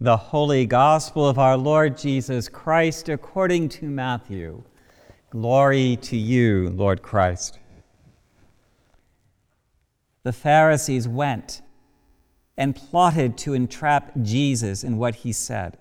The Holy Gospel of our Lord Jesus Christ according to Matthew. Glory to you, Lord Christ. The Pharisees went and plotted to entrap Jesus in what he said.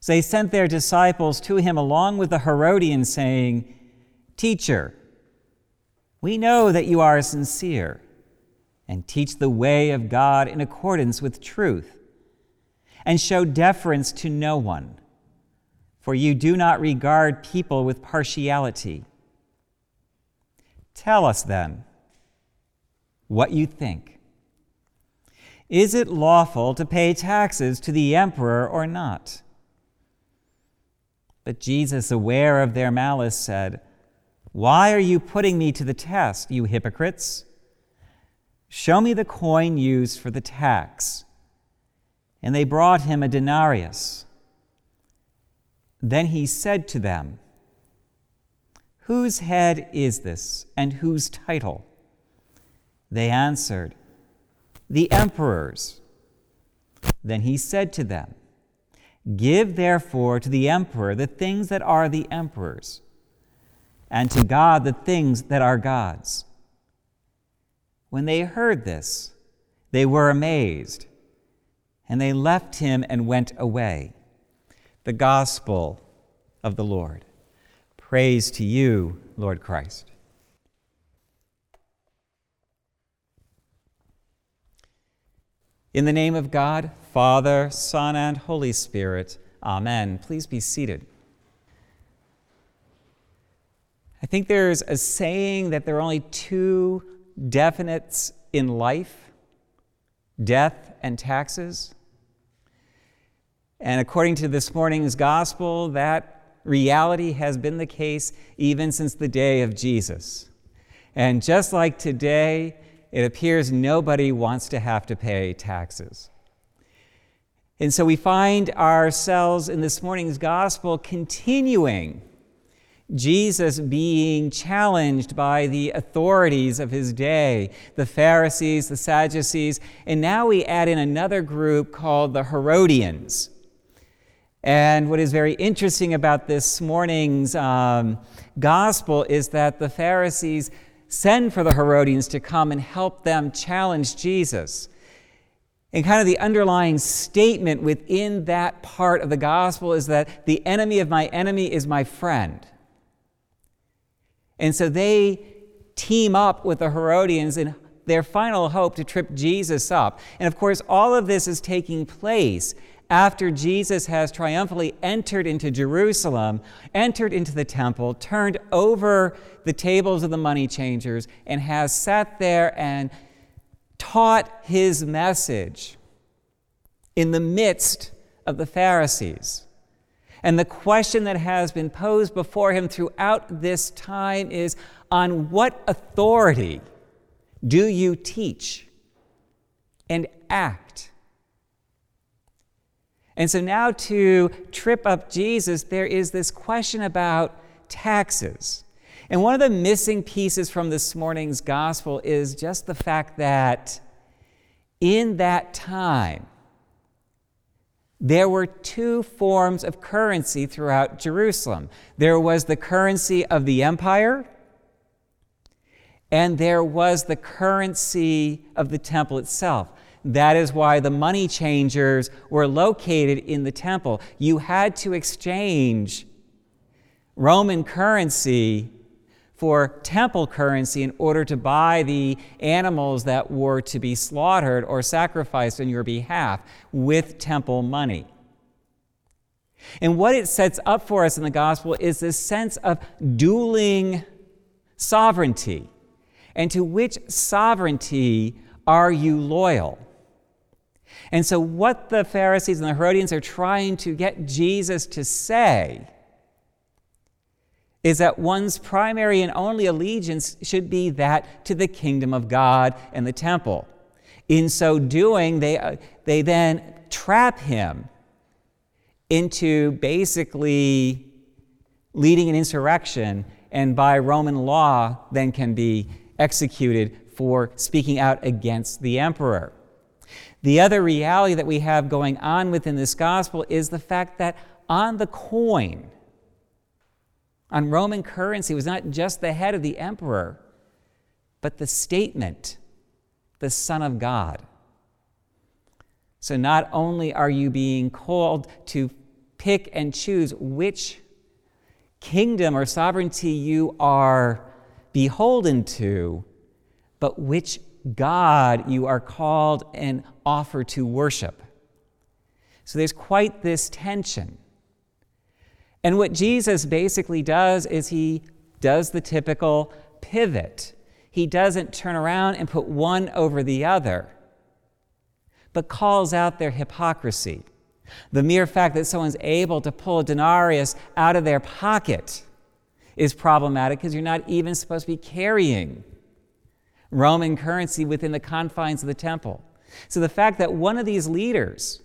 So they sent their disciples to him along with the Herodians, saying, Teacher, we know that you are sincere and teach the way of God in accordance with truth and show deference to no one, for you do not regard people with partiality. Tell us then what you think. Is it lawful to pay taxes to the emperor or not? But Jesus, aware of their malice, said, Why are you putting me to the test, you hypocrites? Show me the coin used for the tax and they brought him a denarius. Then he said to them, Whose head is this, and whose title? They answered, The emperor's. Then he said to them, Give therefore to the emperor the things that are the emperor's, and to God the things that are God's. When they heard this, they were amazed and they left him and went away. The gospel of the Lord. Praise to you, Lord Christ. In the name of God, Father, Son, and Holy Spirit, Amen. Please be seated. I think there's a saying that there are only two definites in life death and taxes. And according to this morning's gospel, that reality has been the case even since the day of Jesus. And just like today, it appears nobody wants to have to pay taxes. And so we find ourselves in this morning's gospel continuing Jesus being challenged by the authorities of his day, the Pharisees, the Sadducees, and now we add in another group called the Herodians. And what is very interesting about this morning's um, gospel is that the Pharisees send for the Herodians to come and help them challenge Jesus. And kind of the underlying statement within that part of the gospel is that the enemy of my enemy is my friend. And so they team up with the Herodians in their final hope to trip Jesus up. And of course, all of this is taking place after Jesus has triumphantly entered into Jerusalem, entered into the temple, turned over the tables of the money changers, and has sat there and taught his message in the midst of the Pharisees. And the question that has been posed before him throughout this time is on what authority do you teach and act? And so now to trip up Jesus, there is this question about taxes. And one of the missing pieces from this morning's gospel is just the fact that in that time, there were two forms of currency throughout Jerusalem. There was the currency of the empire, and there was the currency of the temple itself. That is why the money changers were located in the temple. You had to exchange Roman currency for temple currency in order to buy the animals that were to be slaughtered or sacrificed on your behalf with temple money. And what it sets up for us in the gospel is this sense of dueling sovereignty. And to which sovereignty are you loyal? And so, what the Pharisees and the Herodians are trying to get Jesus to say is that one's primary and only allegiance should be that to the kingdom of God and the temple. In so doing, they, uh, they then trap him into basically leading an insurrection, and by Roman law, then can be executed for speaking out against the emperor. The other reality that we have going on within this gospel is the fact that on the coin, on Roman currency, was not just the head of the emperor, but the statement, the Son of God. So not only are you being called to pick and choose which kingdom or sovereignty you are beholden to, but which God you are called and offered to worship. So there's quite this tension. And what Jesus basically does is he does the typical pivot. He doesn't turn around and put one over the other, but calls out their hypocrisy. The mere fact that someone's able to pull a denarius out of their pocket is problematic because you're not even supposed to be carrying Roman currency within the confines of the temple. So the fact that one of these leaders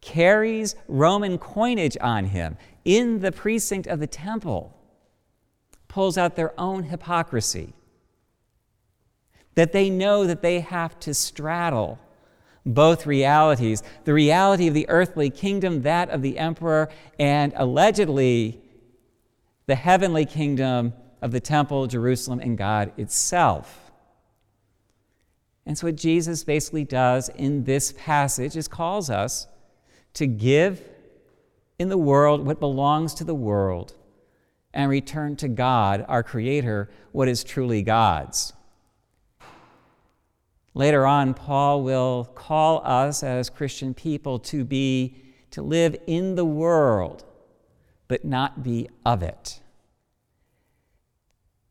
carries Roman coinage on him in the precinct of the temple pulls out their own hypocrisy. That they know that they have to straddle both realities the reality of the earthly kingdom, that of the emperor, and allegedly the heavenly kingdom of the temple, Jerusalem, and God itself. And so, what Jesus basically does in this passage is calls us to give in the world what belongs to the world and return to God, our Creator, what is truly God's. Later on, Paul will call us as Christian people to be, to live in the world, but not be of it.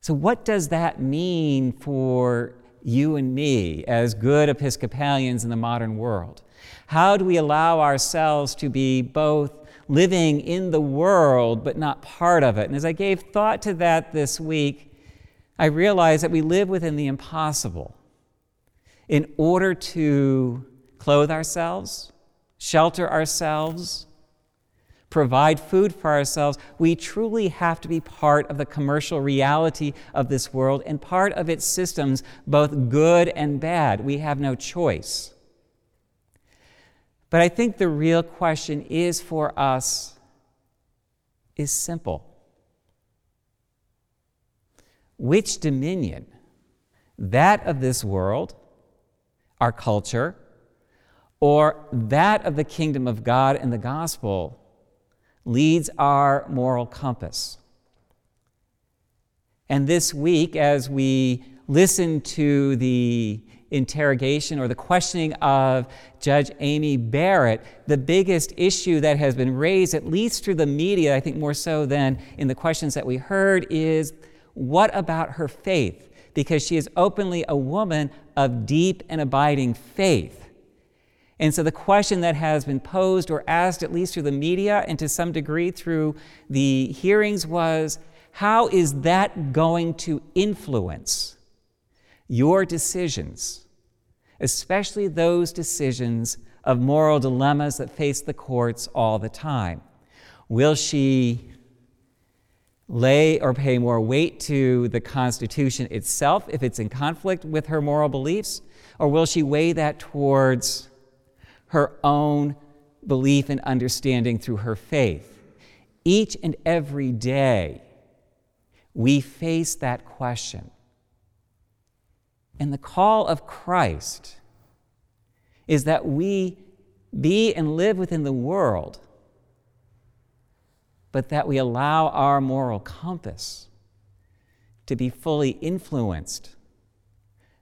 So, what does that mean for you and me as good Episcopalians in the modern world? How do we allow ourselves to be both living in the world but not part of it? And as I gave thought to that this week, I realized that we live within the impossible. In order to clothe ourselves, shelter ourselves, provide food for ourselves, we truly have to be part of the commercial reality of this world and part of its systems, both good and bad. We have no choice. But I think the real question is for us is simple. Which dominion, that of this world, our culture, or that of the kingdom of God and the gospel, leads our moral compass. And this week, as we listen to the interrogation or the questioning of Judge Amy Barrett, the biggest issue that has been raised, at least through the media, I think more so than in the questions that we heard, is what about her faith? Because she is openly a woman of deep and abiding faith. And so the question that has been posed or asked, at least through the media and to some degree through the hearings, was how is that going to influence your decisions, especially those decisions of moral dilemmas that face the courts all the time? Will she lay or pay more weight to the Constitution itself if it's in conflict with her moral beliefs? Or will she weigh that towards her own belief and understanding through her faith. Each and every day, we face that question. And the call of Christ is that we be and live within the world, but that we allow our moral compass to be fully influenced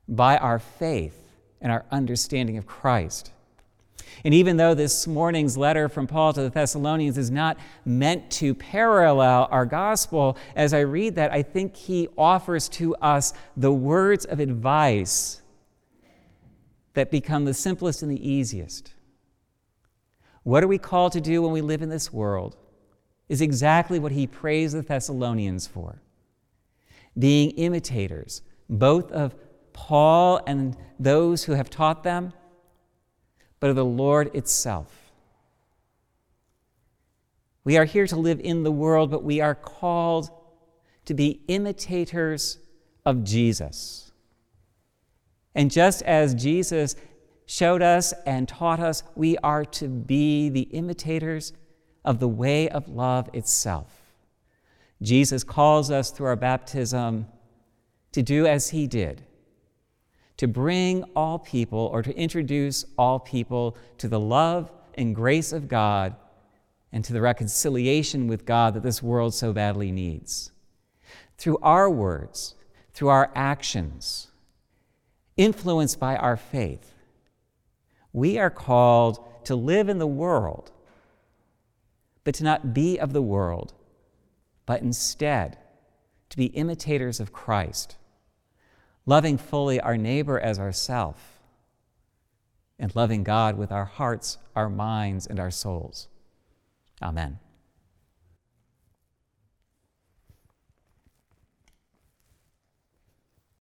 by our faith and our understanding of Christ. And even though this morning's letter from Paul to the Thessalonians is not meant to parallel our gospel, as I read that, I think he offers to us the words of advice that become the simplest and the easiest. What are we called to do when we live in this world? Is exactly what he praised the Thessalonians for being imitators, both of Paul and those who have taught them but of the Lord itself. We are here to live in the world, but we are called to be imitators of Jesus. And just as Jesus showed us and taught us we are to be the imitators of the way of love itself. Jesus calls us through our baptism to do as he did to bring all people or to introduce all people to the love and grace of God and to the reconciliation with God that this world so badly needs. Through our words, through our actions, influenced by our faith, we are called to live in the world, but to not be of the world, but instead to be imitators of Christ loving fully our neighbor as ourself, and loving God with our hearts, our minds, and our souls. Amen.